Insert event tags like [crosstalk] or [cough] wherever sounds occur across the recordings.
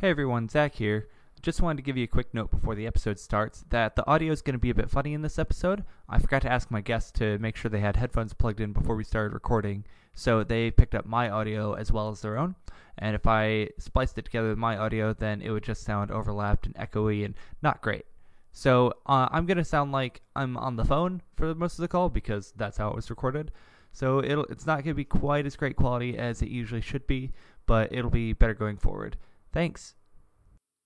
Hey everyone, Zach here. Just wanted to give you a quick note before the episode starts that the audio is going to be a bit funny in this episode. I forgot to ask my guests to make sure they had headphones plugged in before we started recording, so they picked up my audio as well as their own. And if I spliced it together with my audio, then it would just sound overlapped and echoey and not great. So uh, I'm going to sound like I'm on the phone for most of the call because that's how it was recorded. So it's not going to be quite as great quality as it usually should be, but it'll be better going forward. Thanks.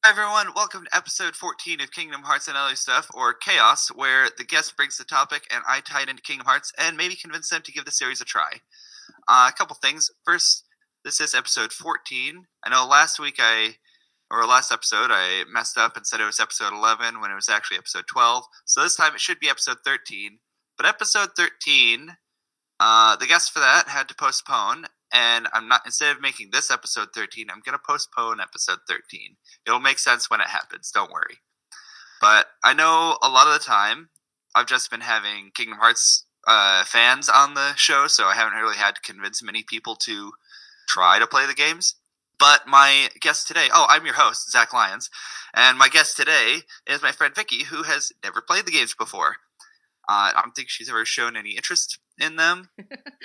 Hi everyone, welcome to episode 14 of Kingdom Hearts and Other Stuff, or Chaos, where the guest brings the topic and I tie it into Kingdom Hearts and maybe convince them to give the series a try. Uh, a couple things. First, this is episode 14. I know last week I, or last episode, I messed up and said it was episode 11 when it was actually episode 12. So this time it should be episode 13. But episode 13, uh, the guest for that had to postpone, and I'm not instead of making this episode 13, I'm going to postpone episode 13. It'll make sense when it happens, don't worry. But I know a lot of the time I've just been having Kingdom Hearts uh, fans on the show, so I haven't really had to convince many people to try to play the games. But my guest today, oh, I'm your host, Zach Lyons, and my guest today is my friend Vicky, who has never played the games before. Uh, I don't think she's ever shown any interest in them. [laughs]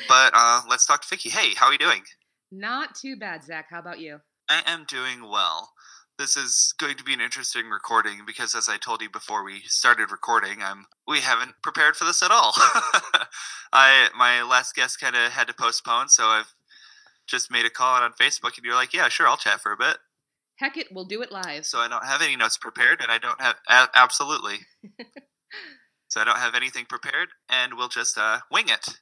but uh, let's talk to Vicky. Hey, how are you doing? Not too bad, Zach. How about you? I am doing well. This is going to be an interesting recording because, as I told you before we started recording, I'm we haven't prepared for this at all. [laughs] I my last guest kind of had to postpone, so I've just made a call out on Facebook, and you're like, "Yeah, sure, I'll chat for a bit." Heck it, we'll do it live. So I don't have any notes prepared, and I don't have a- absolutely. [laughs] so I don't have anything prepared, and we'll just uh, wing it.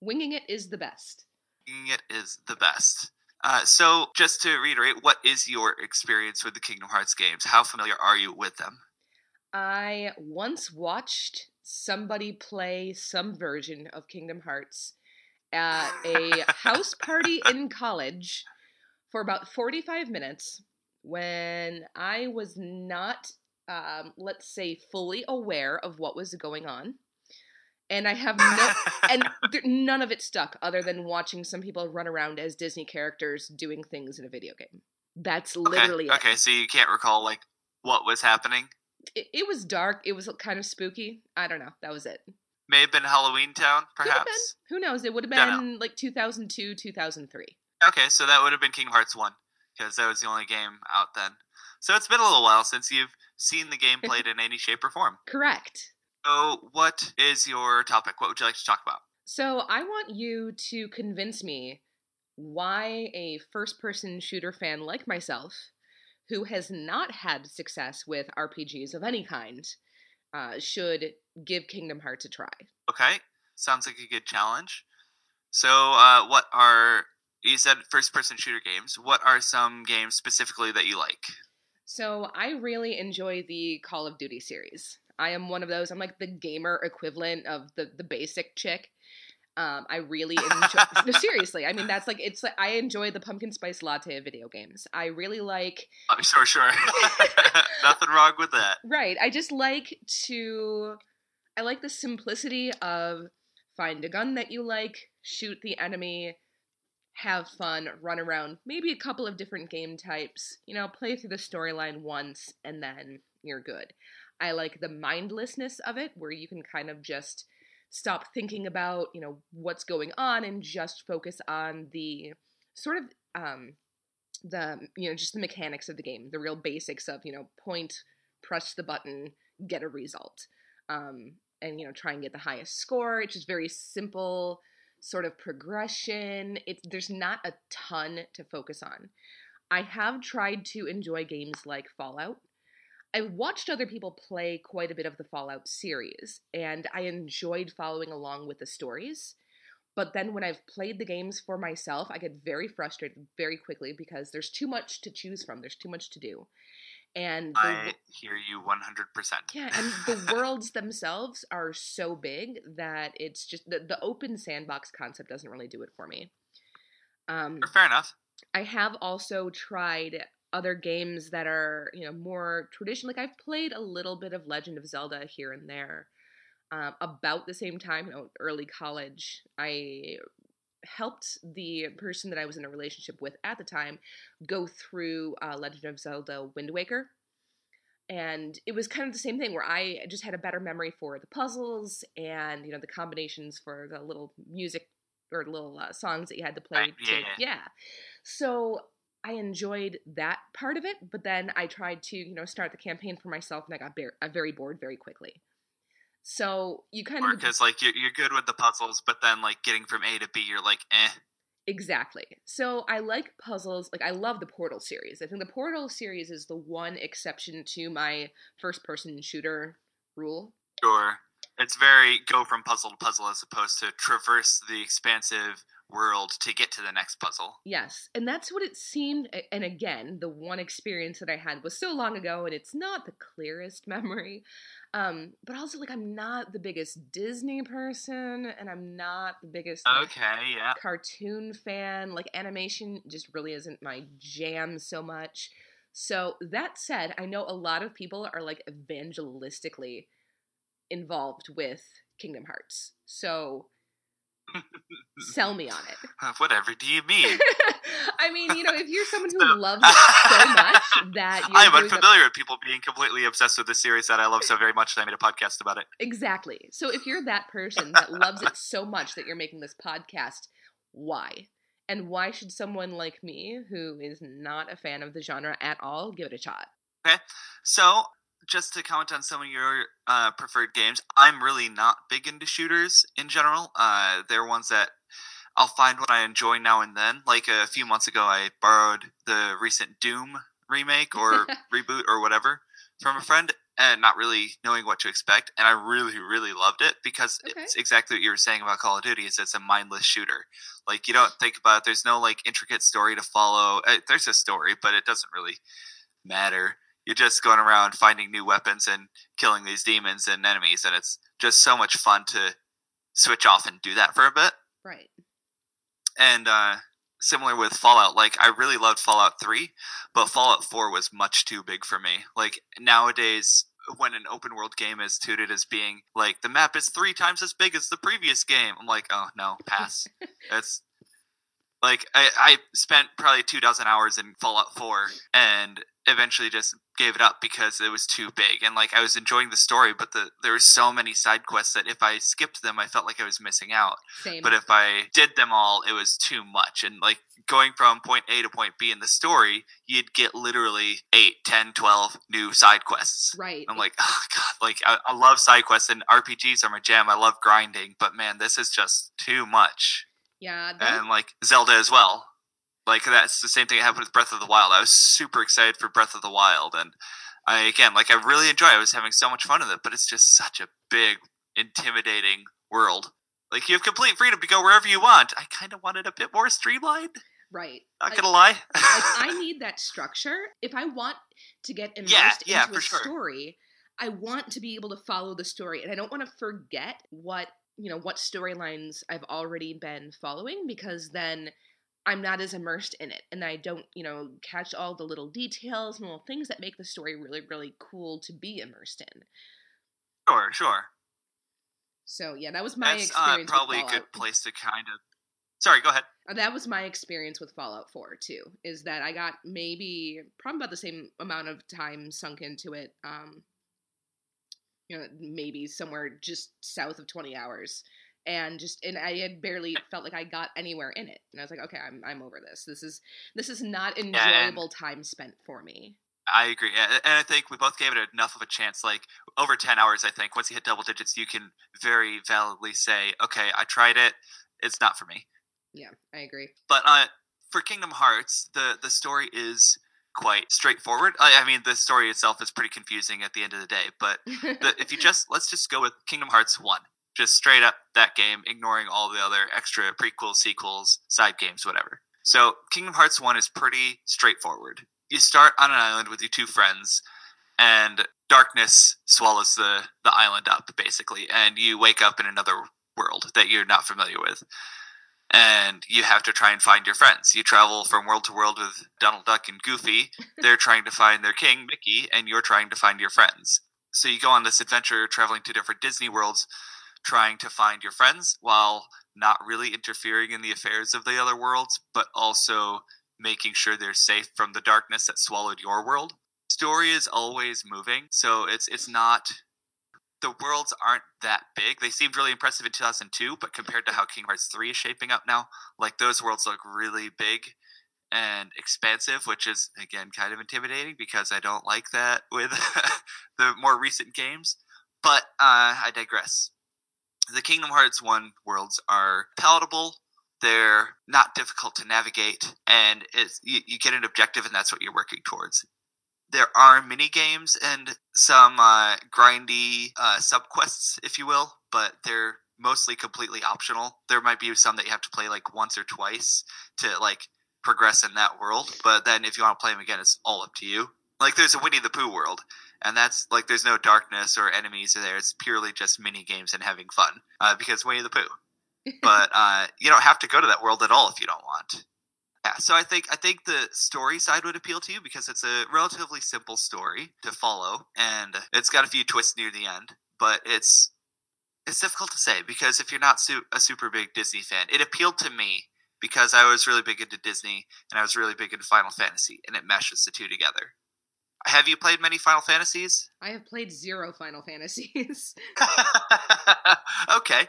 Winging it is the best. Winging it is the best. Uh, so, just to reiterate, what is your experience with the Kingdom Hearts games? How familiar are you with them? I once watched somebody play some version of Kingdom Hearts at a [laughs] house party in college for about 45 minutes when I was not, um, let's say, fully aware of what was going on. And I have no, [laughs] and th- none of it stuck other than watching some people run around as Disney characters doing things in a video game. That's literally okay. it. Okay, so you can't recall like what was happening. it. It was dark. It was kind of spooky. I don't know. That was it. May have been Halloween Town, perhaps. Who knows? It would have been like 2002, 2003. Okay, so that would have been Kingdom Hearts One because that was the only game out then. So it's been a little while since you've seen the game played [laughs] in any shape or form. Correct. So, what is your topic? What would you like to talk about? So I want you to convince me why a first person shooter fan like myself, who has not had success with RPGs of any kind, uh, should give Kingdom Hearts a try. Okay, sounds like a good challenge. So, uh, what are you said first person shooter games? What are some games specifically that you like? So I really enjoy the Call of Duty series. I am one of those. I'm like the gamer equivalent of the the basic chick. Um, I really enjoy. [laughs] no, seriously. I mean, that's like it's. Like, I enjoy the pumpkin spice latte of video games. I really like. Oh, sure, sure. [laughs] Nothing wrong with that. Right. I just like to. I like the simplicity of find a gun that you like, shoot the enemy, have fun, run around, maybe a couple of different game types, you know, play through the storyline once, and then you're good. I like the mindlessness of it, where you can kind of just stop thinking about, you know, what's going on and just focus on the sort of um the you know just the mechanics of the game, the real basics of, you know, point, press the button, get a result. Um and you know, try and get the highest score. It's just very simple sort of progression. It's there's not a ton to focus on. I have tried to enjoy games like Fallout. I watched other people play quite a bit of the Fallout series, and I enjoyed following along with the stories. But then when I've played the games for myself, I get very frustrated very quickly because there's too much to choose from. There's too much to do. And the, I hear you 100%. yeah, and the [laughs] worlds themselves are so big that it's just the, the open sandbox concept doesn't really do it for me. Um, Fair enough. I have also tried other games that are, you know, more traditional. Like I've played a little bit of Legend of Zelda here and there. Um, about the same time, you know, early college, I helped the person that I was in a relationship with at the time go through uh, Legend of Zelda Wind Waker. And it was kind of the same thing where I just had a better memory for the puzzles and, you know, the combinations for the little music or little uh, songs that you had to play. Right, to, yeah. yeah. So I enjoyed that part of it, but then I tried to, you know, start the campaign for myself and I got bar- very bored very quickly. So you kind of Because like you're you're good with the puzzles, but then like getting from A to B, you're like, eh. Exactly. So I like puzzles. Like I love the Portal series. I think the Portal series is the one exception to my first person shooter rule. Sure. It's very go from puzzle to puzzle as opposed to traverse the expansive world to get to the next puzzle. Yes. And that's what it seemed and again, the one experience that I had was so long ago and it's not the clearest [laughs] memory. Um, but also like I'm not the biggest Disney person and I'm not the biggest like, Okay, yeah. cartoon fan. Like animation just really isn't my jam so much. So that said, I know a lot of people are like evangelistically involved with Kingdom Hearts. So sell me on it. Uh, Whatever do you mean? [laughs] I mean, you know, if you're someone who [laughs] loves it so much [laughs] that I'm unfamiliar with people being completely obsessed with the series that I love so very much that I made a podcast about it. exactly. So if you're that person that loves it so much that you're making this podcast, why? And why should someone like me, who is not a fan of the genre at all, give it a shot? Okay. So, just to comment on some of your uh, preferred games, I'm really not big into shooters in general. Uh, they're ones that I'll find what I enjoy now and then. Like a few months ago, I borrowed the recent Doom remake or [laughs] reboot or whatever from a friend, and not really knowing what to expect. And I really, really loved it because Okay. it's exactly what you were saying about Call of Duty. Is it's a mindless shooter. Like you don't think about it. There's no like intricate story to follow. Uh, there's a story, but it doesn't really matter. You're just going around finding new weapons and killing these demons and enemies, and it's just so much fun to switch off and do that for a bit. Right. And uh, similar with Fallout, like I really loved Fallout 3, but Fallout 4 was much too big for me. Like nowadays, when an open world game is touted as being like the map is three times as big as the previous game, I'm like, oh no, pass. [laughs] That's like I, I spent probably two dozen hours in Fallout 4 and eventually just gave it up because it was too big and like I was enjoying the story but the there were so many side quests that if I skipped them I felt like I was missing out Same. but if I did them all, it was too much. And like going from point A to point B in the story, you'd get literally 8, 10, 12 new side quests. right. I'm like, oh god, like I, I love side quests and RPGs are my jam. I love grinding, but man, this is just too much. Yeah. That, And like Zelda as well. Like that's the same thing that happened with Breath of the Wild. I was super excited for Breath of the Wild, and I again, like I really enjoy. it. I was having so much fun with it, but it's just such a big, intimidating world. Like you have complete freedom to go wherever you want. I kind of wanted a bit more streamlined. right. Not Like- gonna lie. like I [laughs] need that structure. If I want to get immersed Yeah, yeah, into a sure. story, I want to be able to follow the story, and I don't want to forget what you know what storylines I've already been following because then I'm not as immersed in it, and I don't you know catch all the little details and little things that make the story really really cool to be immersed in. sure, sure. So yeah, that was my That's uh, experience. probably a good place to kind of. Sorry, go ahead. Uh, that was my experience with Fallout 4 too. Is that I got maybe probably about the same amount of time sunk into it. Um, you know, maybe somewhere just south of twenty hours, and just and I had barely [laughs] felt like I got anywhere in it. And I was like, okay, I'm I'm over this. This is this is not enjoyable time spent for me. I agree, and I think we both gave it enough of a chance. Like over ten hours, I think once you hit double digits, you can very validly say, "Okay, I tried it. It's not for me." Yeah, I agree. But uh, for Kingdom Hearts, the the story is quite straightforward. I, I mean, the story itself is pretty confusing at the end of the day. But [laughs] the, if you just let's just go with Kingdom Hearts one, just straight up that game, ignoring all the other extra prequels, sequels, side games, whatever. So Kingdom Hearts one is pretty straightforward. You start on an island with your two friends, and darkness swallows the the island up basically, and you wake up in another world that you're not familiar with and you have to try and find your friends. You travel from world to world with Donald Duck and Goofy. [laughs] They're trying to find their king, Mickey, and you're trying to find your friends. So you go on this adventure traveling to different Disney worlds trying to find your friends while not really interfering in the affairs of the other worlds, but also making sure they're safe from the darkness that swallowed your world. Story is always moving, so it's it's not the worlds aren't that big. They seemed really impressive in 2002, but compared to how Kingdom Hearts 3 is shaping up now, like those worlds look really big and expansive, which is again kind of intimidating because I don't like that with [laughs] the more recent games. But uh, I digress. The Kingdom Hearts 1 worlds are palatable. They're not difficult to navigate, and you, you get an objective, and that's what you're working towards there are mini games and some uh, grindy uh, subquests, if you will, but they're mostly completely optional. There might be some that you have to play like once or twice to like progress in that world, but then if you want to play them again, it's all up to you. Like there's a Winnie the Pooh world, and that's like there's no darkness or enemies there. It's purely just mini games and having fun uh, because Winnie the Pooh. [laughs] but uh, you don't have to go to that world at all if you don't want. Yeah, so I think I think the story side would appeal to you because it's a relatively simple story to follow, and it's got a few twists near the end. But it's it's difficult to say because if you're not su- a super big Disney fan, it appealed to me because I was really big into Disney and I was really big into Final Fantasy, and it meshes the two together. Have you played many Final Fantasies? I have played zero Final Fantasies. [laughs] okay,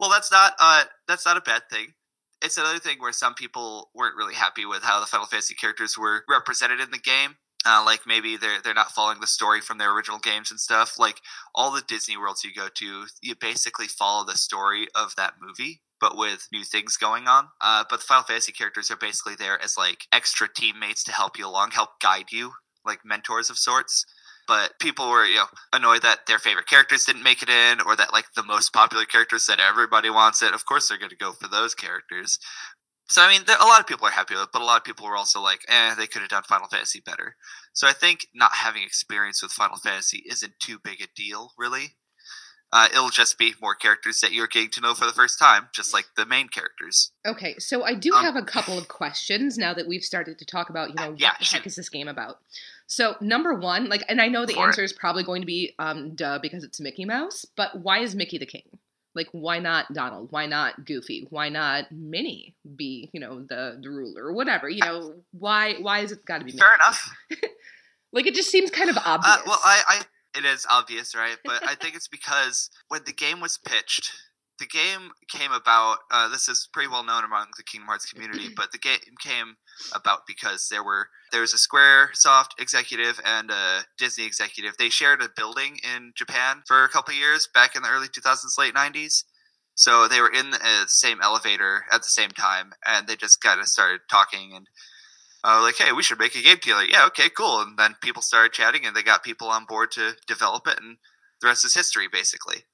well that's not uh that's not a bad thing it's another thing where some people weren't really happy with how the Final Fantasy characters were represented in the game. Uh, like maybe they're they're not following the story from their original games and stuff. Like all the Disney worlds you go to, you basically follow the story of that movie, but with new things going on. Uh, but the Final Fantasy characters are basically there as like extra teammates to help you along, help guide you, like mentors of sorts but people were you know annoyed that their favorite characters didn't make it in or that like the most popular characters that everybody wants it. Of course they're going to go for those characters. So i mean there, a lot of people are happy with it but a lot of people were also like eh they could have done final fantasy better. So i think not having experience with final fantasy isn't too big a deal really. Uh, it'll just be more characters that you're getting to know for the first time, just like the main characters. Okay, so I do um, have a couple of questions now that we've started to talk about, you know, [laughs] yeah, what the heck is this game about? So number one, like, and I know the For answer it. is probably going to be um, duh because it's Mickey Mouse, but why is Mickey the king? Like, why not Donald? Why not Goofy? Why not Minnie be, you know, the, the ruler or whatever? You know, why why is it got to be? Mickey? Fair enough. [laughs] like, it just seems kind of obvious. Uh, well, I, I it is obvious, right? But I think it's because when the game was pitched, the game came about. Uh, this is pretty well known among the Kingdom Hearts community, [clears throat] but the game came about because there were there was a SquareSoft executive and a Disney executive. They shared a building in Japan for a couple years back in the early 2000s, late 90s. So they were in the same elevator at the same time, and they just kind of started talking and uh, like, hey, we should make a game together. Yeah, okay, cool. And then people started chatting, and they got people on board to develop it, and the rest is history, basically.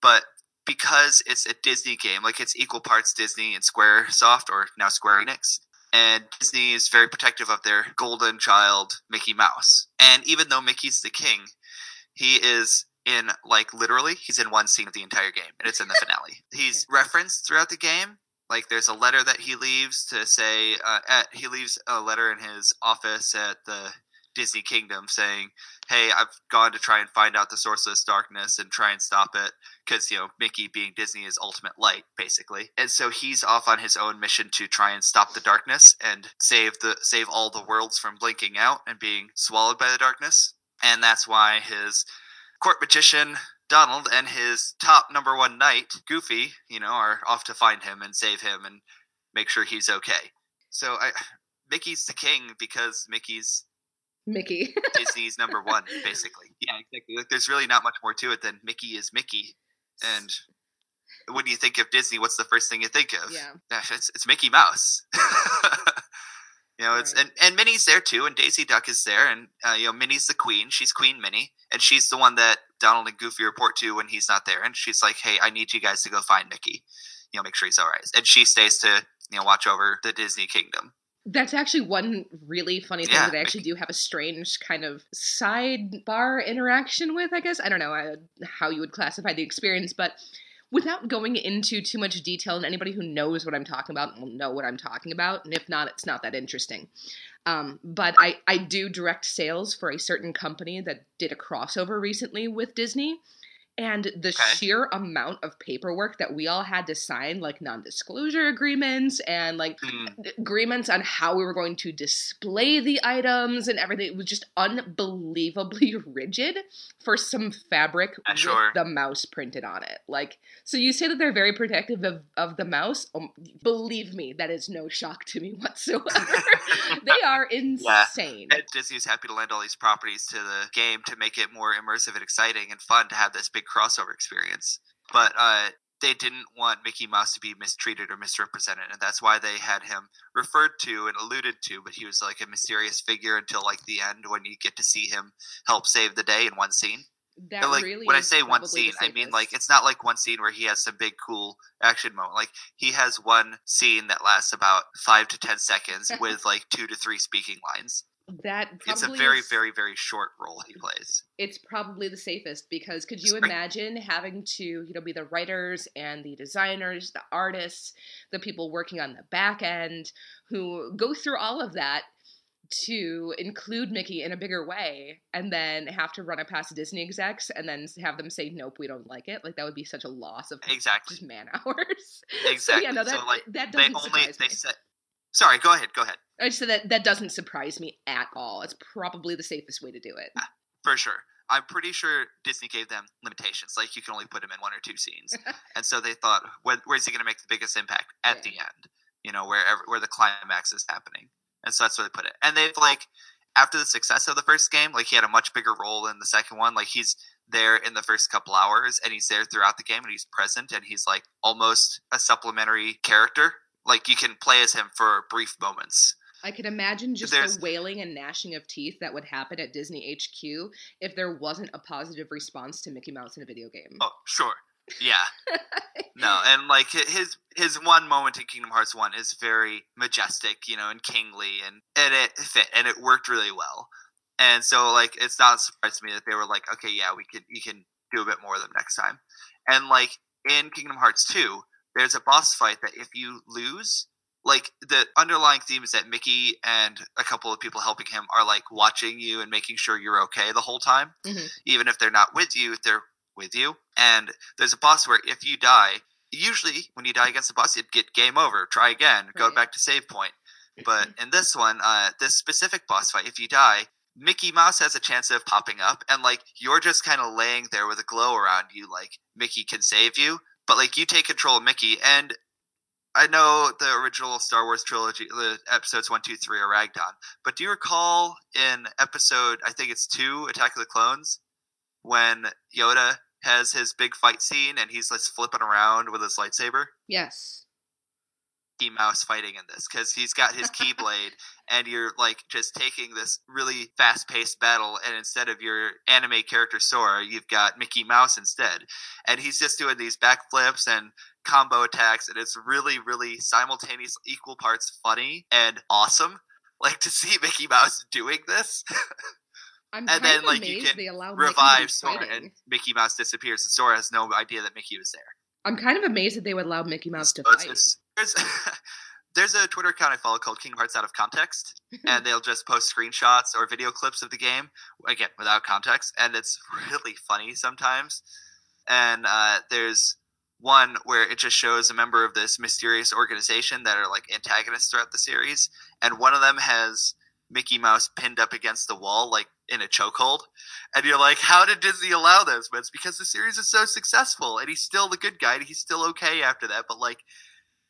But because it's a Disney game, like it's equal parts Disney and SquareSoft, or now Square Enix, and Disney is very protective of their golden child, Mickey Mouse. And even though Mickey's the king, he is in like literally he's in one scene of the entire game and it's in the [laughs] finale. He's referenced throughout the game. Like there's a letter that he leaves to say uh, at, he leaves a letter in his office at the Disney Kingdom saying, "Hey, I've gone to try and find out the source of this darkness and try and stop it because you know Mickey being Disney is ultimate light, basically." And so he's off on his own mission to try and stop the darkness and save the save all the worlds from blinking out and being swallowed by the darkness. And that's why his court magician Donald and his top number one knight, Goofy, you know, are off to find him and save him and make sure he's okay. So I Mickey's the king because Mickey's Mickey. Disney's [laughs] number one, basically. Yeah, exactly. Like, there's really not much more to it than Mickey is Mickey. And when you think of Disney, what's the first thing you think of? Yeah, [laughs] it's, it's Mickey Mouse. [laughs] you know, it's right. and, and Minnie's there too, and Daisy Duck is there, and uh, you know, Minnie's the queen. She's Queen Minnie, and she's the one that Donald and Goofy report to when he's not there. And she's like, "Hey, I need you guys to go find Mickey. You know, make sure he's all right." And she stays to you know watch over the Disney Kingdom. That's actually one really funny thing yeah. that I actually do have a strange kind of sidebar interaction with, I guess. I don't know how you would classify the experience, but without going into too much detail, and anybody who knows what I'm talking about will know what I'm talking about, and if not, it's not that interesting. Um, but I, I do direct sales for a certain company that did a crossover recently with Disney. And the Okay. sheer amount of paperwork that we all had to sign, like non disclosure agreements and like Mm, agreements on how we were going to display the items and everything. It was just unbelievably [laughs] rigid for some fabric Yeah, with sure. the mouse printed on it. Like, so you say that they're very protective of, of the mouse. Um, believe me, that is no shock to me [laughs] whatsoever. [laughs] they are insane. And Disney's happy to lend all these properties to the game to make it more immersive and exciting and fun to have this big crossover experience. But uh, they didn't want Mickey Mouse to be mistreated or misrepresented, and that's why they had him referred to and alluded to. But he was like a mysterious figure until like the end when you get to see him help save the day in one scene. That And, like really when I say one scene, I mean like it's not like one scene where he has some big cool action moment. Like he has one scene that lasts about five to ten seconds [laughs] with like two to three speaking lines. That. It's a very, is- very, very short role he plays. it's probably the safest because could you imagine having to you know be the writers and the designers the artists the people working on the back end who go through all of that to include mickey in a bigger way and then have to run it past disney execs and then have them say nope we don't like it like that would be such a loss of Exactly. man [laughs] hours Exactly. so yeah no that, So, like, that They doesn't only they me said. Sorry, go ahead. Go ahead. i just said that that doesn't surprise me at all it's probably the safest way to do it ah, For sure. I'm pretty sure Disney gave them limitations. Like you can only put him in one or two scenes, [laughs] and so they thought, when, where's he going to make the biggest impact at Yeah. the end? You know, wherever where the climax is happening, and so that's where they put it. And they've like after the success of the first game, like he had a much bigger role in the second one. Like he's there in the first couple hours, and he's there throughout the game, and he's present, and he's like almost a supplementary character. Like you can play as him for brief moments. I can imagine just There's- the wailing and gnashing of teeth that would happen at Disney HQ if there wasn't a positive response to Mickey Mouse in a video game. Oh, sure. Yeah. [laughs] no, and like his his one moment in Kingdom Hearts 1 is very majestic, you know, and kingly and and it fit and it worked really well. And so like it's not a surprise to me that they were like, okay, yeah, we can we can do a bit more of them next time. And like in Kingdom Hearts 2, there's a boss fight that if you lose, like the underlying theme is that Mickey and a couple of people helping him are like watching you and making sure you're okay the whole time. Mhm. Even if they're not with you, they're with you. And there's a boss where if you die, usually when you die against the boss, you'd get game over, try again, go back to save point. But in this one, uh, this specific boss fight, if you die, Mickey Mouse has a chance of popping up, and like you're just kind of laying there with a glow around you, like Mickey can save you, but like you take control of Mickey. And I know the original Star Wars trilogy, the episodes one, two, three are ragged on, but do you recall in episode, I think it's two, Attack of the Clones, when Yoda has his big fight scene and he's like flipping around with his lightsaber? Yes. Mickey Mouse fighting in this because he's got his keyblade [laughs] and you're like just taking this really fast paced battle and instead of your anime character Sora, you've got Mickey Mouse instead. And he's just doing these backflips and combo attacks and it's really, really simultaneous equal parts funny and awesome. [laughs] Like to see Mickey Mouse doing this. [laughs] I'm And kind then, of like, you amazed can they allow Mickey to be Revive Sora and Mickey Mouse disappears and Sora has no idea that Mickey was there. I'm kind of amazed that they would allow Mickey Mouse to So fight. it's- there's, [laughs] there's a Twitter account I follow called Kingdom Hearts Out of Context, [laughs] and they'll just post screenshots or video clips of the game, again, without context, and it's really funny sometimes. And uh, there's one where it just shows a member of this mysterious organization that are like antagonists throughout the series, and one of them has Mickey Mouse pinned up against the wall, like in a chokehold. And you're like, how did Disney allow this? But it's because the series is so successful, and he's still the good guy, and he's still okay after that. But like,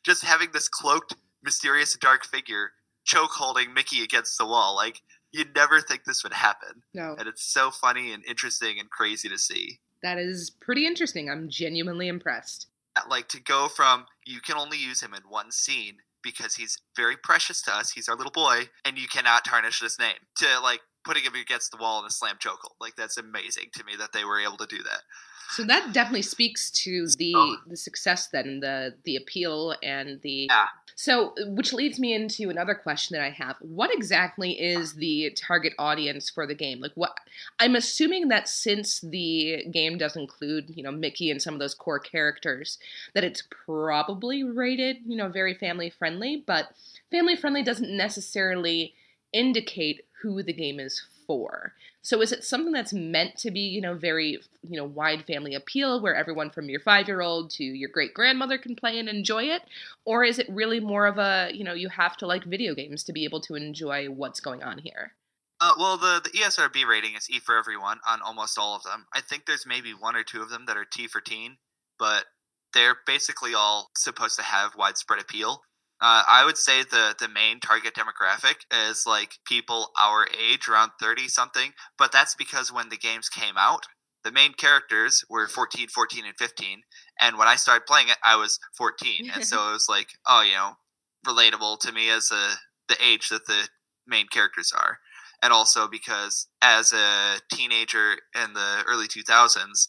just having this cloaked, mysterious, dark figure choke holding Mickey against the wall, like you'd never think this would happen. no, And it's so funny and interesting and crazy to see. that is pretty interesting. I'm genuinely impressed. Like to go from you can only use him in one scene because he's very precious to us. He's our little boy, and you cannot tarnish this name. To like putting him against the wall in a slam chokehold. Like that's amazing to me that they were able to do that. So that definitely speaks to the Oh. the success then the the appeal and the Yeah. so which leads me into another question that I have. What exactly is the target audience for the game? Like what I'm assuming that since the game does include, you know, Mickey and some of those core characters, that it's probably rated, you know, very family friendly, but family friendly doesn't necessarily indicate who the game is for. So is it something that's meant to be, you know, very, you know, wide family appeal where everyone from your 5-year-old to your great grandmother can play and enjoy it, or is it really more of a, you know, you have to like video games to be able to enjoy what's going on here? Uh, well, the, the ESRB rating is E for everyone on almost all of them. I think there's maybe one or two of them that are T for teen, but they're basically all supposed to have widespread appeal. Uh, I would say the the main target demographic is like people our age, around thirty something. But that's because when the games came out, the main characters were 14, 14, and fifteen. And when I started playing it, I was fourteen, and so [laughs] it was like, oh, you know, relatable to me as a the age that the main characters are, and also because as a teenager in the early two thousands,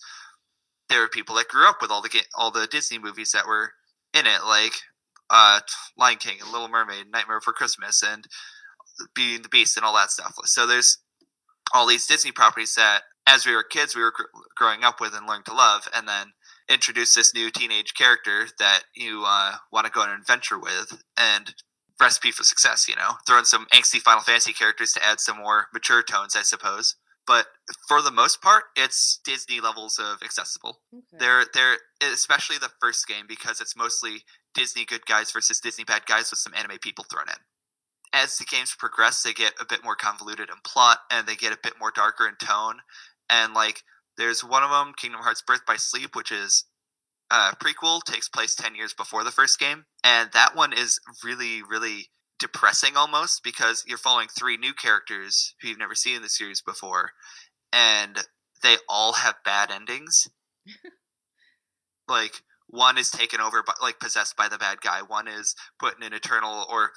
there were people that grew up with all the all the Disney movies that were in it, like uh, Lion King and Little Mermaid, Nightmare Before Christmas, and Beauty and the Beast, and all that stuff. So there's all these Disney properties that, as we were kids, we were gr- growing up with and learning to love, and then introduce this new teenage character that you uh, want to go on an adventure with, and recipe for success. You know, throw in some angsty Final Fantasy characters to add some more mature tones, I suppose. But for the most part, it's Disney levels of accessible. Okay. They're they're especially the first game because it's mostly Disney good guys versus Disney bad guys with some anime people thrown in. As the games progress, they get a bit more convoluted in plot and they get a bit more darker in tone. And like, there's one of them, Kingdom Hearts Birth by Sleep, which is a prequel, takes place ten years before the first game, and that one is really, really depressing almost because you're following three new characters who you've never seen in the series before, and they all have bad endings. [laughs] like one is taken over by like possessed by the bad guy one is put in an eternal or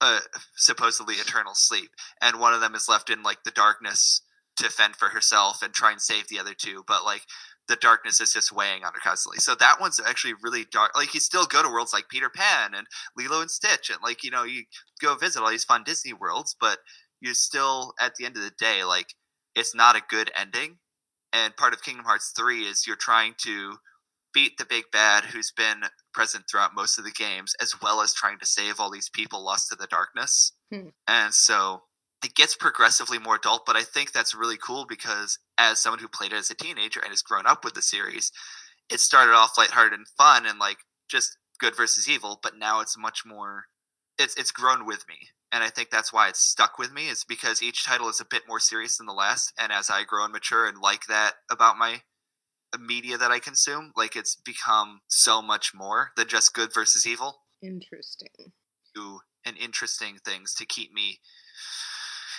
uh, supposedly eternal sleep and one of them is left in like the darkness to fend for herself and try and save the other two but like the darkness is just weighing on her constantly. So that one's actually really dark like you still go to worlds like peter pan and lilo and stitch and like you know you go visit all these fun disney worlds but you're still at the end of the day like it's not a good ending and part of kingdom hearts 3 is you're trying to beat the big bad who's been present throughout most of the games, as well as trying to save all these people lost to the darkness. Hmm. And so it gets progressively more adult, but I think that's really cool because as someone who played it as a teenager and has grown up with the series, it started off lighthearted and fun and like just good versus evil, but now it's much more it's it's grown with me. And I think that's why it's stuck with me, is because each title is a bit more serious than the last. And as I grow and mature and like that about my media that I consume. Like it's become so much more than just good versus evil. Interesting. Do and interesting things to keep me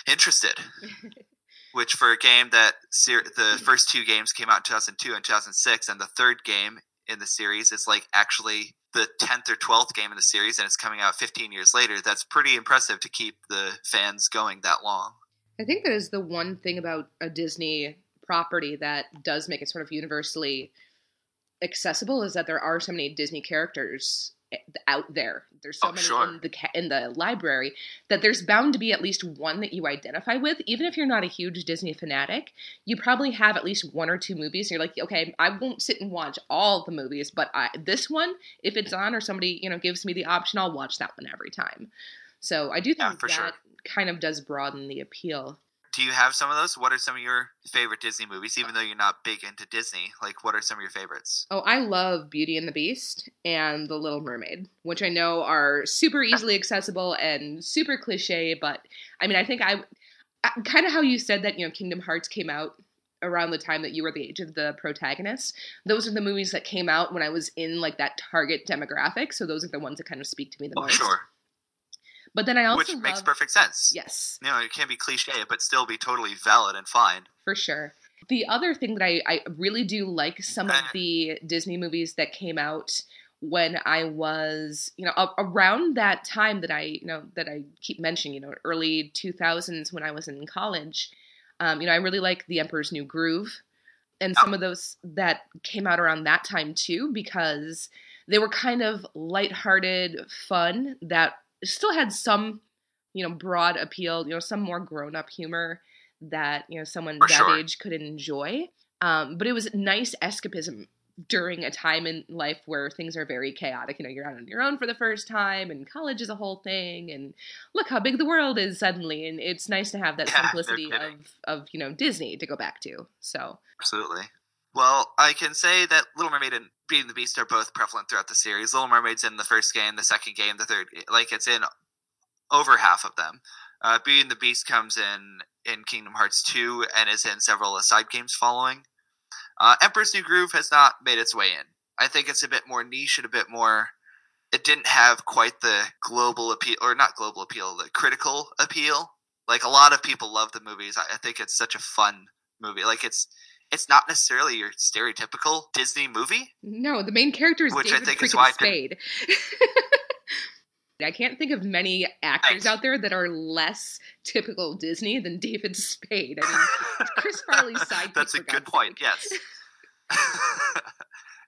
interested. [laughs] Which for a game that ser- the first two games came out in 2002 and 2006, and the third game in the series is like actually the 10th or 12th game in the series, and it's coming out 15 years later. That's pretty impressive to keep the fans going that long. I think that is the one thing about a Disney property that does make it sort of universally accessible is that there are so many Disney characters eh, out there. There's so Oh, many sure. in the in the library that there's bound to be at least one that you identify with. Even if you're not a huge Disney fanatic, you probably have at least one or two movies. And you're like, okay, I won't sit and watch all the movies, but I, this one, if it's on or somebody you know gives me the option, I'll watch that one every time. So I do think Yeah, that sure. kind of does broaden the appeal. Do you have some of those? What are some of your favorite Disney movies? Even though you're not big into Disney, like what are some of your favorites? Oh, I love Beauty and the Beast and The Little Mermaid, which I know are super [laughs] easily accessible and super cliche, but I mean, I think I, kind of how you said that, you know, Kingdom Hearts came out around the time that you were the age of the protagonist. Those are the movies that came out when I was in like that target demographic, so those are the ones that kind of speak to me the Oh, most. sure. But then I also Which love, makes perfect sense. Yes. You know, it can be cliche, but still be totally valid and fine. for sure. The other thing that I, I really do like some of Uh. the Disney movies that came out when I was, you know, around that time that I, you know, that I keep mentioning, you know, early 2000s when I was in college. Um, you know, I really like The Emperor's New Groove and some of those that came out around that time too because they were kind of lighthearted fun that still had some, you know, broad appeal, you know, some more grown-up humor that you know someone For that sure. age could enjoy. Um, but it was nice escapism during a time in life where things are very chaotic. You know, you're out on your own for the first time, and college is a whole thing, and look how big the world is suddenly. And it's nice to have that Yeah, simplicity of, of, you know, Disney to go back to. So, Absolutely. Well, I can say that Little Mermaid and Beauty and the Beast are both prevalent throughout the series. Little Mermaid's in the first game, the second game, the third. Like it's in over half of them. Uh, Beauty and the Beast comes in in Kingdom Hearts 2 and is in several side games following. Uh, Emperor's New Groove has not made its way in. I think it's a bit more niche and a bit more. It didn't have quite the global appeal, or not global appeal, the critical appeal. Like a lot of people love the movies. I, I think it's such a fun movie. Like it's it's not necessarily your stereotypical Disney movie. no, the main character is Which I David think is why I Spade. [laughs] I can't think of many actors Right. out there that are less typical Disney than David Spade. I mean, Chris Farley's [laughs] sidekick. That's a good point. Yes. [laughs]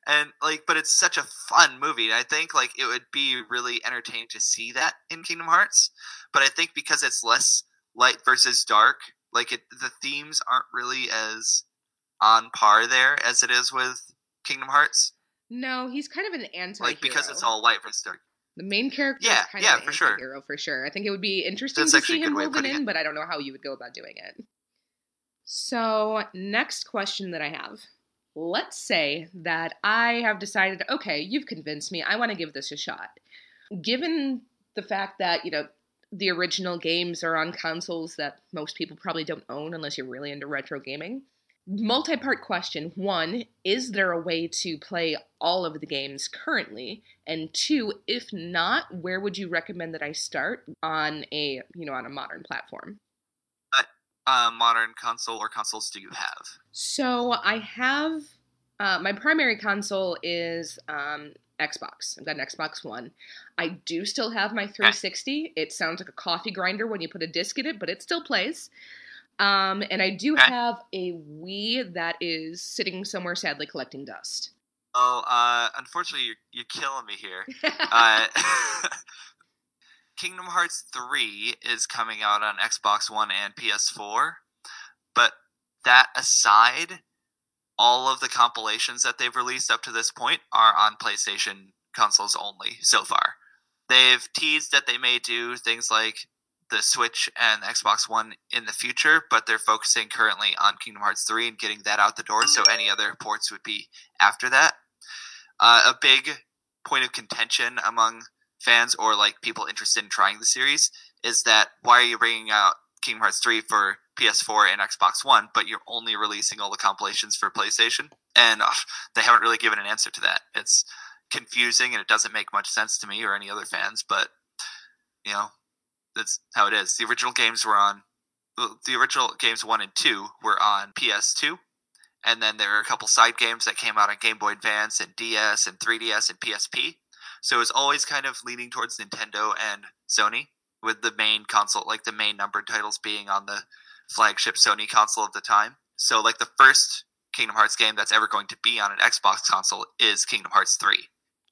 and like, but it's such a fun movie. I think like it would be really entertaining to see that in Kingdom Hearts. But I think because it's less light versus dark, like it, the themes aren't really as on par there as it is with Kingdom Hearts. No, he's kind of an anti Like because it's all light versus dark. the main character. Yeah, yeah, for sure. anti-hero for sure. I think it would be interesting That's to see him woven in, it. but I don't know how you would go about doing it. So, next question that I have. Let's say that I have decided, okay, you've convinced me. I want to give this a shot. Given the fact that, you know, the original games are on consoles that most people probably don't own unless you're really into retro gaming. Multi part question. One, is there a way to play all of the games currently? And two, if not, where would you recommend that I start on a, you know, on a modern platform? Uh, modern console or consoles do you have? So I have uh, my primary console is um, Xbox. I've got an Xbox One. I do still have my 360. It sounds like a coffee grinder when you put a disc in it, but it still plays. Um, and I do have a Wii that is sitting somewhere sadly collecting dust. Oh, uh, unfortunately, you're, you're killing me here. [laughs] Uh, [laughs] Kingdom Hearts 3 is coming out on Xbox One and PS4. But that aside, all of the compilations that they've released up to this point are on PlayStation consoles only so far. They've teased that they may do things like the Switch and Xbox One in the future, but they're focusing currently on Kingdom Hearts 3 and getting that out the door, so any other ports would be after that. Uh, a big point of contention among fans or like people interested in trying the series is that why are you bringing out Kingdom Hearts 3 for PS4 and Xbox One, but you're only releasing all the compilations for PlayStation? And they haven't really given an answer to that. It's confusing and it doesn't make much sense to me or any other fans, but you know, that's how it is. The original games were on the original games 1 and 2 were on PS2 and then there are a couple side games that came out on Game Boy Advance and DS and 3DS and PSP. So it's always kind of leaning towards Nintendo and Sony, with the main console, like the main numbered titles being on the flagship Sony console of the time. So, like the first Kingdom Hearts game that's ever going to be on an Xbox console is Kingdom Hearts 3.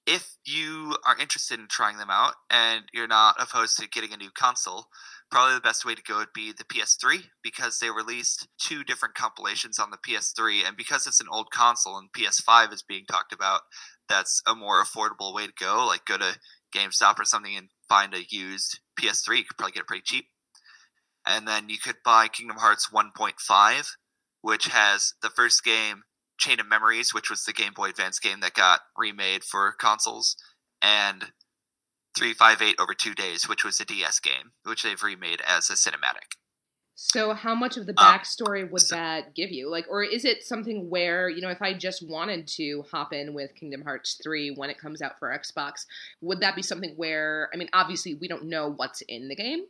If you are interested in trying them out and you're not opposed to getting a new console, probably the best way to go would be the PS3 because they released two different compilations on the PS3, and because it's an old console and PS5 is being talked about, that's a more affordable way to go. Like go to GameStop or something and find a used PS3. You could probably get it pretty cheap. And then you could buy Kingdom Hearts 1.5, which has the first game, Chain of Memories, which was the Game Boy Advance game that got remade for consoles, and 358 over two days, which was a DS game, which they've remade as a cinematic. So, how much of the Um, backstory would so- that give you? Like, or is it something where, you know, if I just wanted to hop in with Kingdom Hearts 3 when it comes out for Xbox, would that be something where, I mean, obviously we don't know what's in the game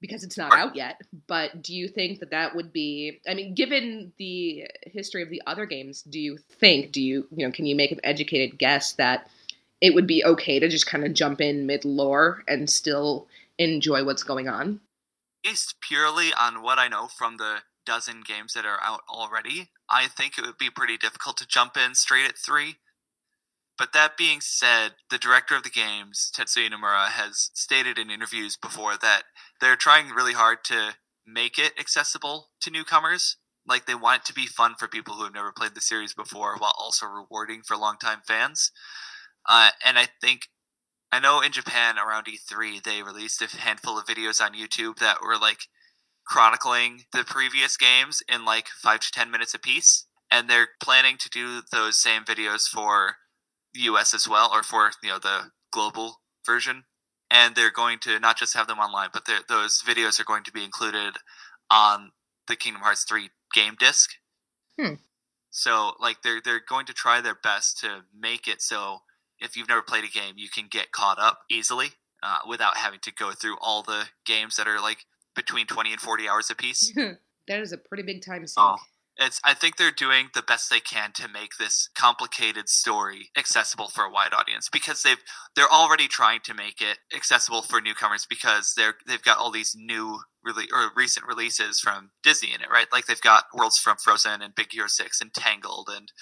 because it's not out yet, but do you think that that would be, I mean, given the history of the other games, do you think, do you, you know, can you make an educated guess that it would be okay to just kind of jump in mid lore and still enjoy what's going on? based purely on what I know from the dozen games that are out already, I think it would be pretty difficult to jump in straight at three. But that being said, the director of the games, Tetsuya Nomura, has stated in interviews before that they're trying really hard to make it accessible to newcomers. Like they want it to be fun for people who have never played the series before, while also rewarding for longtime fans. Uh, and I think I know in Japan around E3 they released a handful of videos on YouTube that were like chronicling the previous games in like five to ten minutes apiece, and they're planning to do those same videos for the US as well, or for you know the global version. And they're going to not just have them online, but those videos are going to be included on the Kingdom Hearts 3 game disc. Hmm. So like they're they're going to try their best to make it so if you've never played a game, you can get caught up easily uh, without having to go through all the games that are like between 20 and 40 hours apiece. [laughs] that is a pretty big time sink. Oh, it's I think they're doing the best they can to make this complicated story accessible for a wide audience because they've they're already trying to make it accessible for newcomers because they're they've got all these new really or recent releases from Disney in it, right? Like they've got Worlds from Frozen and Big Hero 6 and Tangled and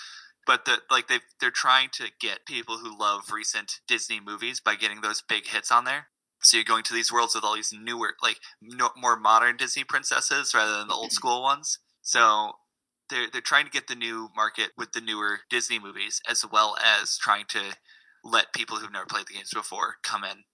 but the, like they they're trying to get people who love recent Disney movies by getting those big hits on there. So you're going to these worlds with all these newer, like no, more modern Disney princesses rather than the old mm-hmm. school ones. So they're they're trying to get the new market with the newer Disney movies, as well as trying to let people who've never played the games before come in.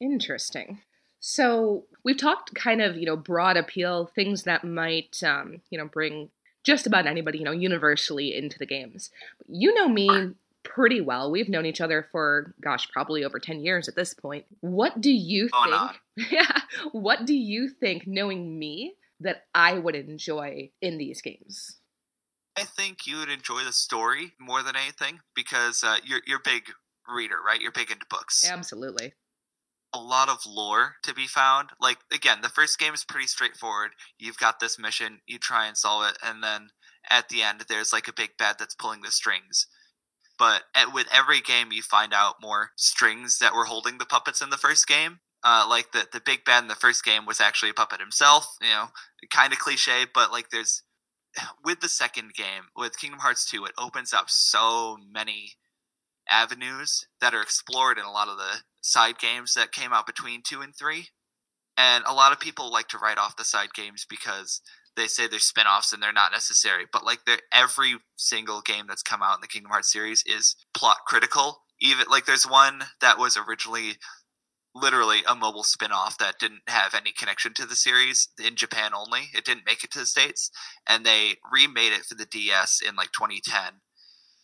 Interesting. So we've talked kind of you know broad appeal things that might um, you know bring just about anybody, you know, universally into the games. You know me pretty well. We've known each other for gosh, probably over 10 years at this point. What do you think? [laughs] Yeah. What do you think knowing me that I would enjoy in these games? I think you would enjoy the story more than anything because uh, you're you're a big reader, right? You're big into books. Absolutely a lot of lore to be found. Like again, the first game is pretty straightforward. You've got this mission, you try and solve it, and then at the end there's like a big bad that's pulling the strings. But at, with every game, you find out more strings that were holding the puppets in the first game. Uh, like the the big bad in the first game was actually a puppet himself. You know, kind of cliche, but like there's with the second game with Kingdom Hearts 2, it opens up so many avenues that are explored in a lot of the side games that came out between two and three. And a lot of people like to write off the side games because they say they're spin-offs and they're not necessary. But like every single game that's come out in the Kingdom Hearts series is plot critical. Even like there's one that was originally literally a mobile spin-off that didn't have any connection to the series in Japan only. It didn't make it to the States. And they remade it for the DS in like 2010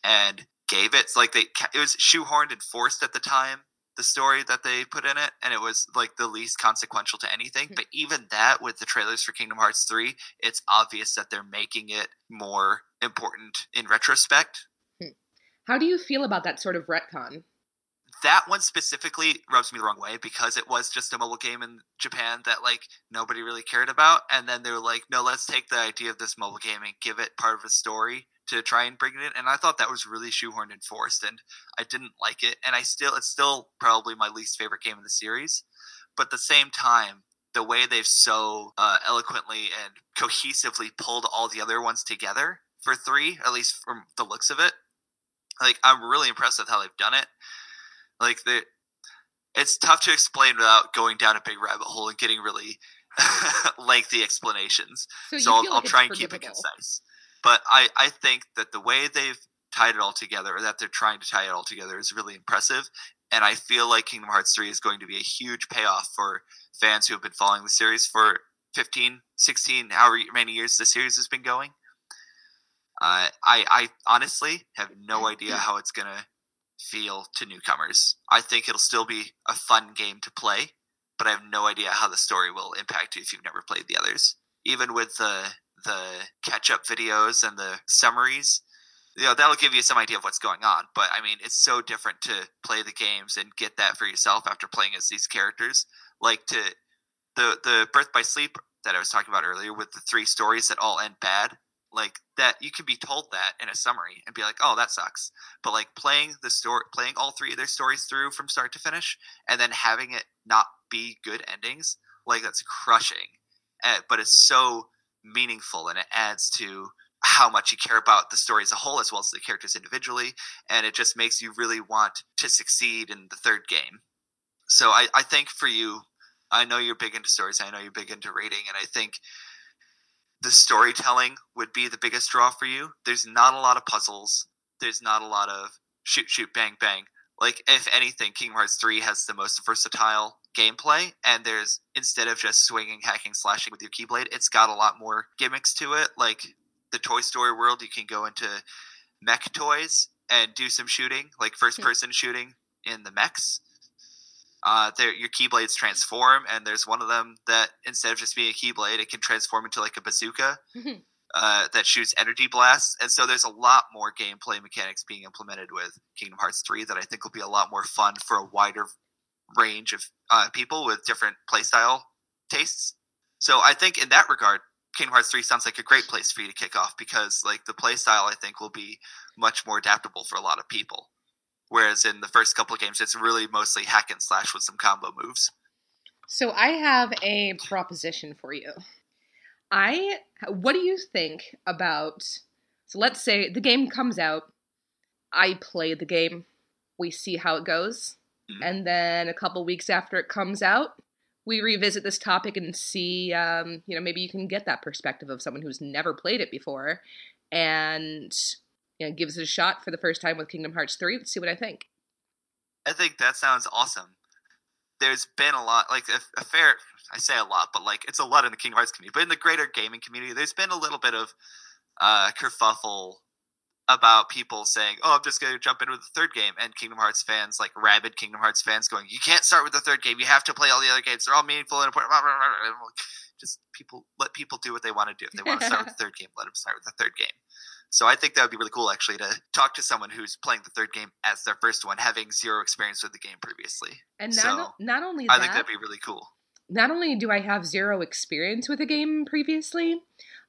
and gave it like they it was shoehorned and forced at the time the story that they put in it, and it was like the least consequential to anything. Hmm. but even that, with the trailers for Kingdom Hearts 3, it's obvious that they're making it more important in retrospect. Hmm. How do you feel about that sort of retcon? That one specifically rubs me the wrong way because it was just a mobile game in Japan that like nobody really cared about, and then they were like, "No, let's take the idea of this mobile game and give it part of a story to try and bring it in, and I thought that was really shoehorned and forced, and I didn't like it. And I still, it's still probably my least favorite game in the series. But at the same time, the way they've so uh, eloquently and cohesively pulled all the other ones together for three, at least from the looks of it, like I'm really impressed with how they've done it. Like the, it's tough to explain without going down a big rabbit hole and getting really [laughs] lengthy explanations. So, so I'll, like I'll try and keep it concise. But I, I think that the way they've tied it all together, or that they're trying to tie it all together, is really impressive. And I feel like Kingdom Hearts 3 is going to be a huge payoff for fans who have been following the series for 15, 16, however many years the series has been going. Uh, I, I honestly have no [laughs] idea how it's going to feel to newcomers. I think it'll still be a fun game to play, but I have no idea how the story will impact you if you've never played the others. Even with the the catch up videos and the summaries, you know, that'll give you some idea of what's going on. But I mean, it's so different to play the games and get that for yourself after playing as these characters. Like to the the Birth by Sleep that I was talking about earlier with the three stories that all end bad. Like that, you can be told that in a summary and be like, "Oh, that sucks." But like playing the story, playing all three of their stories through from start to finish, and then having it not be good endings, like that's crushing. Uh, but it's so meaningful and it adds to how much you care about the story as a whole as well as the characters individually and it just makes you really want to succeed in the third game so i, I think for you i know you're big into stories i know you're big into rating and i think the storytelling would be the biggest draw for you. There's not a lot of puzzles. There's not a lot of shoot, shoot, bang, bang. Like, if anything, Kingdom Hearts 3 has the most versatile gameplay, and there's, instead of just swinging, hacking, slashing with your Keyblade, it's got a lot more gimmicks to it. Like, the Toy Story world, you can go into mech toys and do some shooting, like first hmm. person shooting in the mechs. Uh, your keyblades transform, and there's one of them that instead of just being a keyblade, it can transform into like a bazooka [laughs] uh, that shoots energy blasts. And so there's a lot more gameplay mechanics being implemented with Kingdom Hearts 3 that I think will be a lot more fun for a wider range of uh, people with different playstyle tastes. So I think in that regard, Kingdom Hearts 3 sounds like a great place for you to kick off because like the playstyle I think will be much more adaptable for a lot of people. Whereas in the first couple of games, it's really mostly hack and slash with some combo moves. So I have a proposition for you. I what do you think about so let's say the game comes out, I play the game, we see how it goes, mm-hmm. and then a couple weeks after it comes out, we revisit this topic and see um, you know, maybe you can get that perspective of someone who's never played it before and you know, give us a shot for the first time with Kingdom Hearts 3. Let's see what I think. I think that sounds awesome. There's been a lot, like a, a, fair, I say a lot, but like it's a lot in the Kingdom Hearts community. But in the greater gaming community, there's been a little bit of uh, kerfuffle about people saying, "Oh, I'm just going to jump in with the third game," and Kingdom Hearts fans, like rabid Kingdom Hearts fans, going, "You can't start with the third game. You have to play all the other games. They're all meaningful and important." [laughs] Just people let people do what they want to do. If they want to start with the third game, let them start with the third game. So I think that would be really cool actually to talk to someone who's playing the third game as their first one, having zero experience with the game previously. And not, so not only I think that'd be really cool. Not only do I have zero experience with the game previously,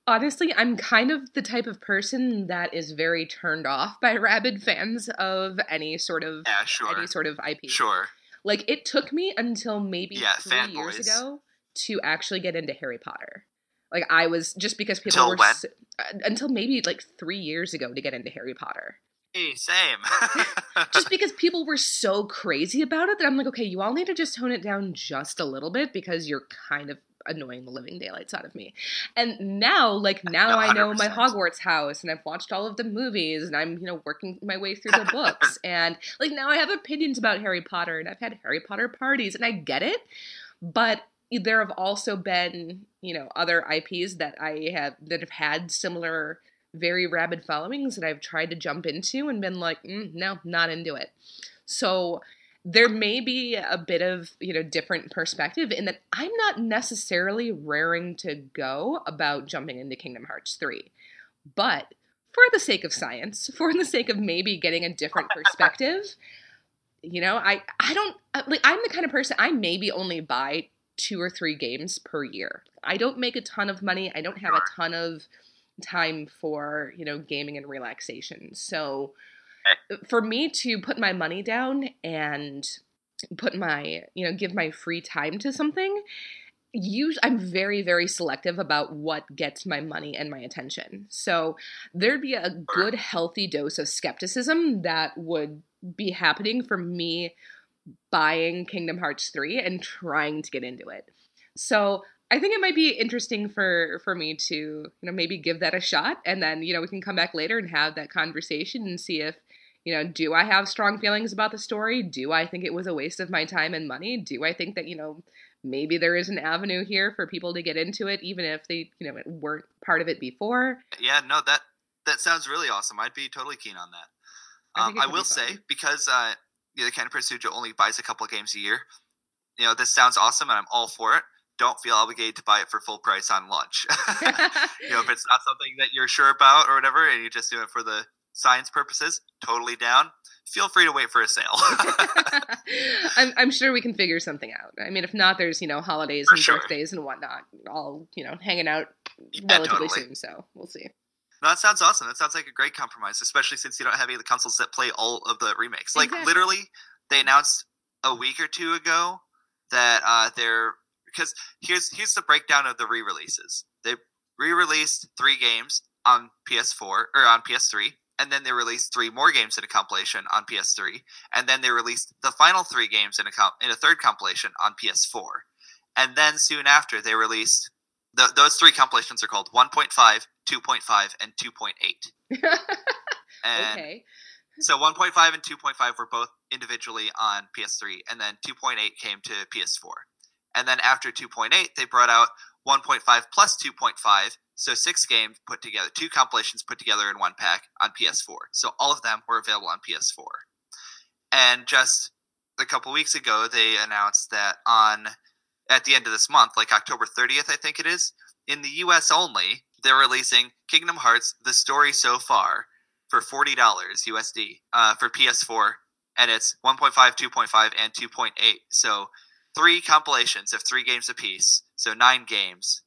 honestly, I'm kind of the type of person that is very turned off by [laughs] rabid fans of any sort of yeah, sure. any sort of IP. Sure. Like it took me until maybe yeah, three years ago to actually get into Harry Potter. Like I was just because people until were? So, uh, until maybe like three years ago to get into Harry Potter. Hey, same. [laughs] just because [laughs] people were so crazy about it that I'm like, okay, you all need to just tone it down just a little bit because you're kind of annoying the living daylights out of me. And now, like now, I know my Hogwarts house, and I've watched all of the movies, and I'm you know working my way through the books, [laughs] and like now I have opinions about Harry Potter, and I've had Harry Potter parties, and I get it, but there have also been you know other IPs that I have that have had similar very rabid followings that I've tried to jump into and been like, mm, no, not into it. So there may be a bit of you know different perspective in that I'm not necessarily raring to go about jumping into Kingdom Hearts 3. But for the sake of science, [laughs] for the sake of maybe getting a different perspective, you know, I I don't like I'm the kind of person I maybe only buy two or three games per year. I don't make a ton of money. I don't have a ton of time for, you know, gaming and relaxation. So for me to put my money down and put my, you know, give my free time to something, usually I'm very very selective about what gets my money and my attention. So there'd be a good healthy dose of skepticism that would be happening for me buying Kingdom Hearts 3 and trying to get into it. So I think it might be interesting for for me to, you know, maybe give that a shot and then, you know, we can come back later and have that conversation and see if, you know, do I have strong feelings about the story? Do I think it was a waste of my time and money? Do I think that, you know, maybe there is an avenue here for people to get into it even if they, you know, weren't part of it before? Yeah, no, that that sounds really awesome. I'd be totally keen on that. Um, I, I will say because uh, you're the kind of person who only buys a couple of games a year. You know, this sounds awesome, and I'm all for it. Don't feel obligated to buy it for full price on launch. [laughs] you know, if it's not something that you're sure about or whatever, and you just do it for the science purposes, totally down. Feel free to wait for a sale. [laughs] [laughs] I'm, I'm, sure we can figure something out. I mean, if not, there's you know holidays for and sure. birthdays and whatnot, all you know hanging out yeah, relatively totally. soon. So we'll see. No, that sounds awesome. That sounds like a great compromise, especially since you don't have any of the consoles that play all of the remakes. Like Exactly. literally, they announced a week or two ago that uh, they're because here's here's the breakdown of the re-releases. They re-released three games on PS4 or on PS3, and then they released three more games in a compilation on PS3, and then they released the final three games in a comp- in a third compilation on PS4, and then soon after they released Th- those three compilations are called 1.5, 2.5, and 2.8. [laughs] And okay. so 1.5 and 2.5 were both individually on PS3, and then 2.8 came to PS4. And then after 2.8, they brought out 1.5 plus 2.5, so six games put together, two compilations put together in one pack on PS4. So all of them were available on PS4. And just a couple weeks ago, they announced that on at the end of this month, like October 30th, I think it is, in the US only, they're releasing Kingdom Hearts: The Story So Far for forty dollars USD uh, for PS4, and it's 1.5, 2.5, and 2.8. So three compilations of three games apiece. So nine games.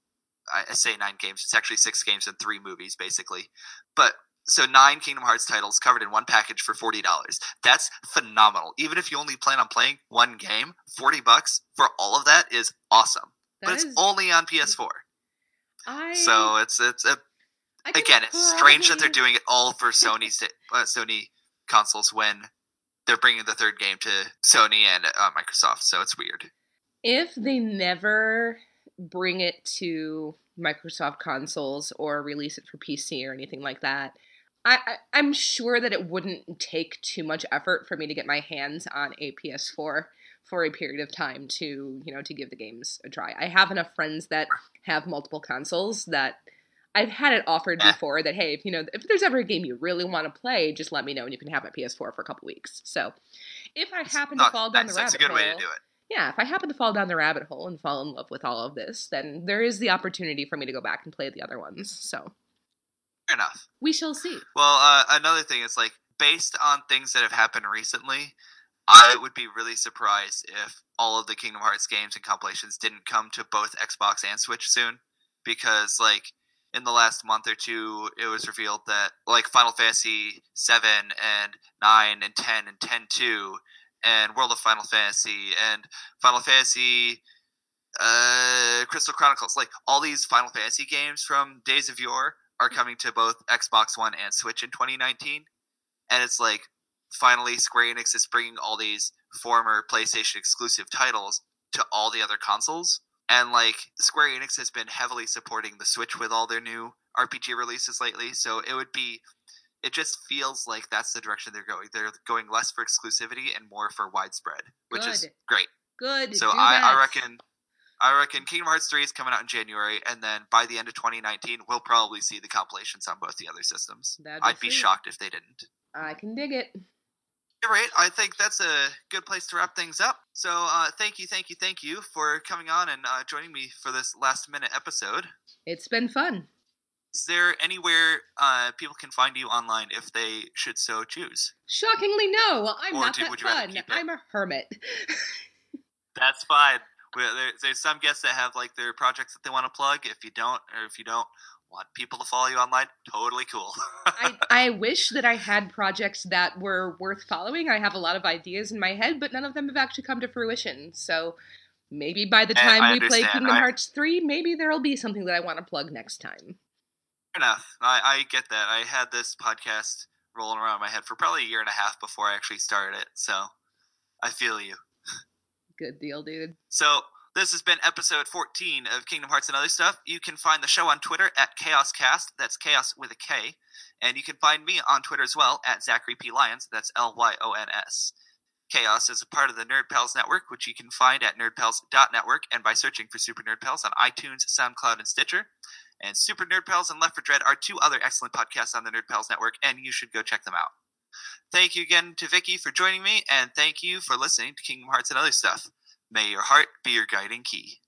I say nine games. It's actually six games and three movies, basically. But so nine Kingdom Hearts titles covered in one package for forty dollars. That's phenomenal. Even if you only plan on playing one game, forty bucks for all of that is awesome. but it's is- only on PS4. I, So it's it's a, I can again, it's strange that they're doing it all for Sony uh, Sony consoles when they're bringing the third game to Sony and uh, Microsoft. So it's weird. if they never bring it to Microsoft consoles or release it for PC or anything like that, I, I, I'm sure that it wouldn't take too much effort for me to get my hands on a PS4 for a period of time to you know to give the games a try. I have enough friends that have multiple consoles that I've had it offered before that hey if you know if there's ever a game you really want to play just let me know and you can have my PS4 for a couple weeks. So if I happen to fall down the rabbit that's a good hole, way to do it. yeah, if I happen to fall down the rabbit hole and fall in love with all of this, then there is the opportunity for me to go back and play the other ones. So Fair enough. we shall see. Well, uh, another thing is like based on things that have happened recently, I would be really surprised if all of the Kingdom Hearts games and compilations didn't come to both Xbox and Switch soon, because like in the last month or two, it was revealed that like Final Fantasy seven and nine and ten and ten two and World of Final Fantasy and Final Fantasy uh Crystal Chronicles like all these Final Fantasy games from Days of Yore are coming to both Xbox One and Switch in 2019 and it's like finally Square Enix is bringing all these former PlayStation exclusive titles to all the other consoles. And like Square Enix has been heavily supporting the Switch with all their new RPG releases lately. So it would be it just feels like that's the direction they're going. They're going less for exclusivity and more for widespread which is great. Good. so I, I reckon I reckon Kingdom Hearts 3 is coming out in January, and then by the end of 2019, we'll probably see the compilations on both the other systems. I'd be sweet. shocked if they didn't. I can dig it. All right, I think that's a good place to wrap things up. So, uh, thank you, thank you, thank you for coming on and uh, joining me for this last minute episode. It's been fun. Is there anywhere uh, people can find you online if they should so choose? Shockingly, no. I'm Or not do- that fun. I'm a hermit. [laughs] That's fine. There, there's some guests that have like their projects that they want to plug. If you don't, or if you don't want people to follow you online, totally cool. I, [laughs] I wish that I had projects that were worth following. I have a lot of ideas in my head, but none of them have actually come to fruition. So maybe by the Eh, time I we play. Kingdom I- Hearts 3, maybe there'll be something that I want to plug next time. Fair enough. I, I get that. I had this podcast rolling around in my head for probably a year and a half before I actually started it. So I feel you. Good deal, dude. So this has been episode 14 of Kingdom Hearts and Other Stuff. You can find the show on Twitter at KHAOSCast. That's chaos with a K. And you can find me on Twitter as well at Zachary P. Lyons. That's L Y O N S. Chaos is a part of the Nerd Pals Network, which you can find at nerdpals.network and by searching for Super Nerd Pals on iTunes, SoundCloud, and Stitcher. And Super Nerd Pals and Left for Dread are two other excellent podcasts on the Nerd Pals Network, and you should go check them out. Thank you again to Vicky for joining me, and thank you for listening to Kingdom Hearts and Other Stuff. May your heart be your guiding key.